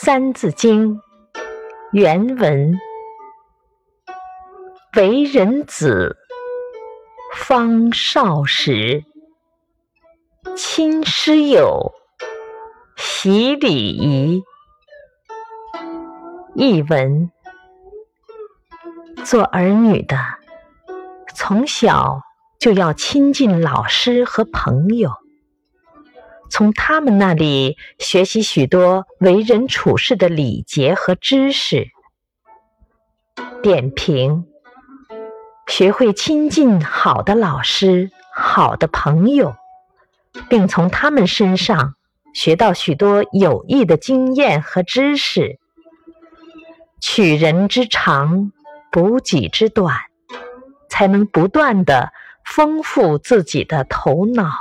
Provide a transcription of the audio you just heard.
三字经》原文：为人子，方少时，亲师友，习礼仪。译文：做儿女的，从小就要亲近老师和朋友。从他们那里学习许多为人处事的礼节和知识。点评：学会亲近好的老师、好的朋友，并从他们身上学到许多有益的经验和知识。取人之长，补己之短，才能不断的丰富自己的头脑。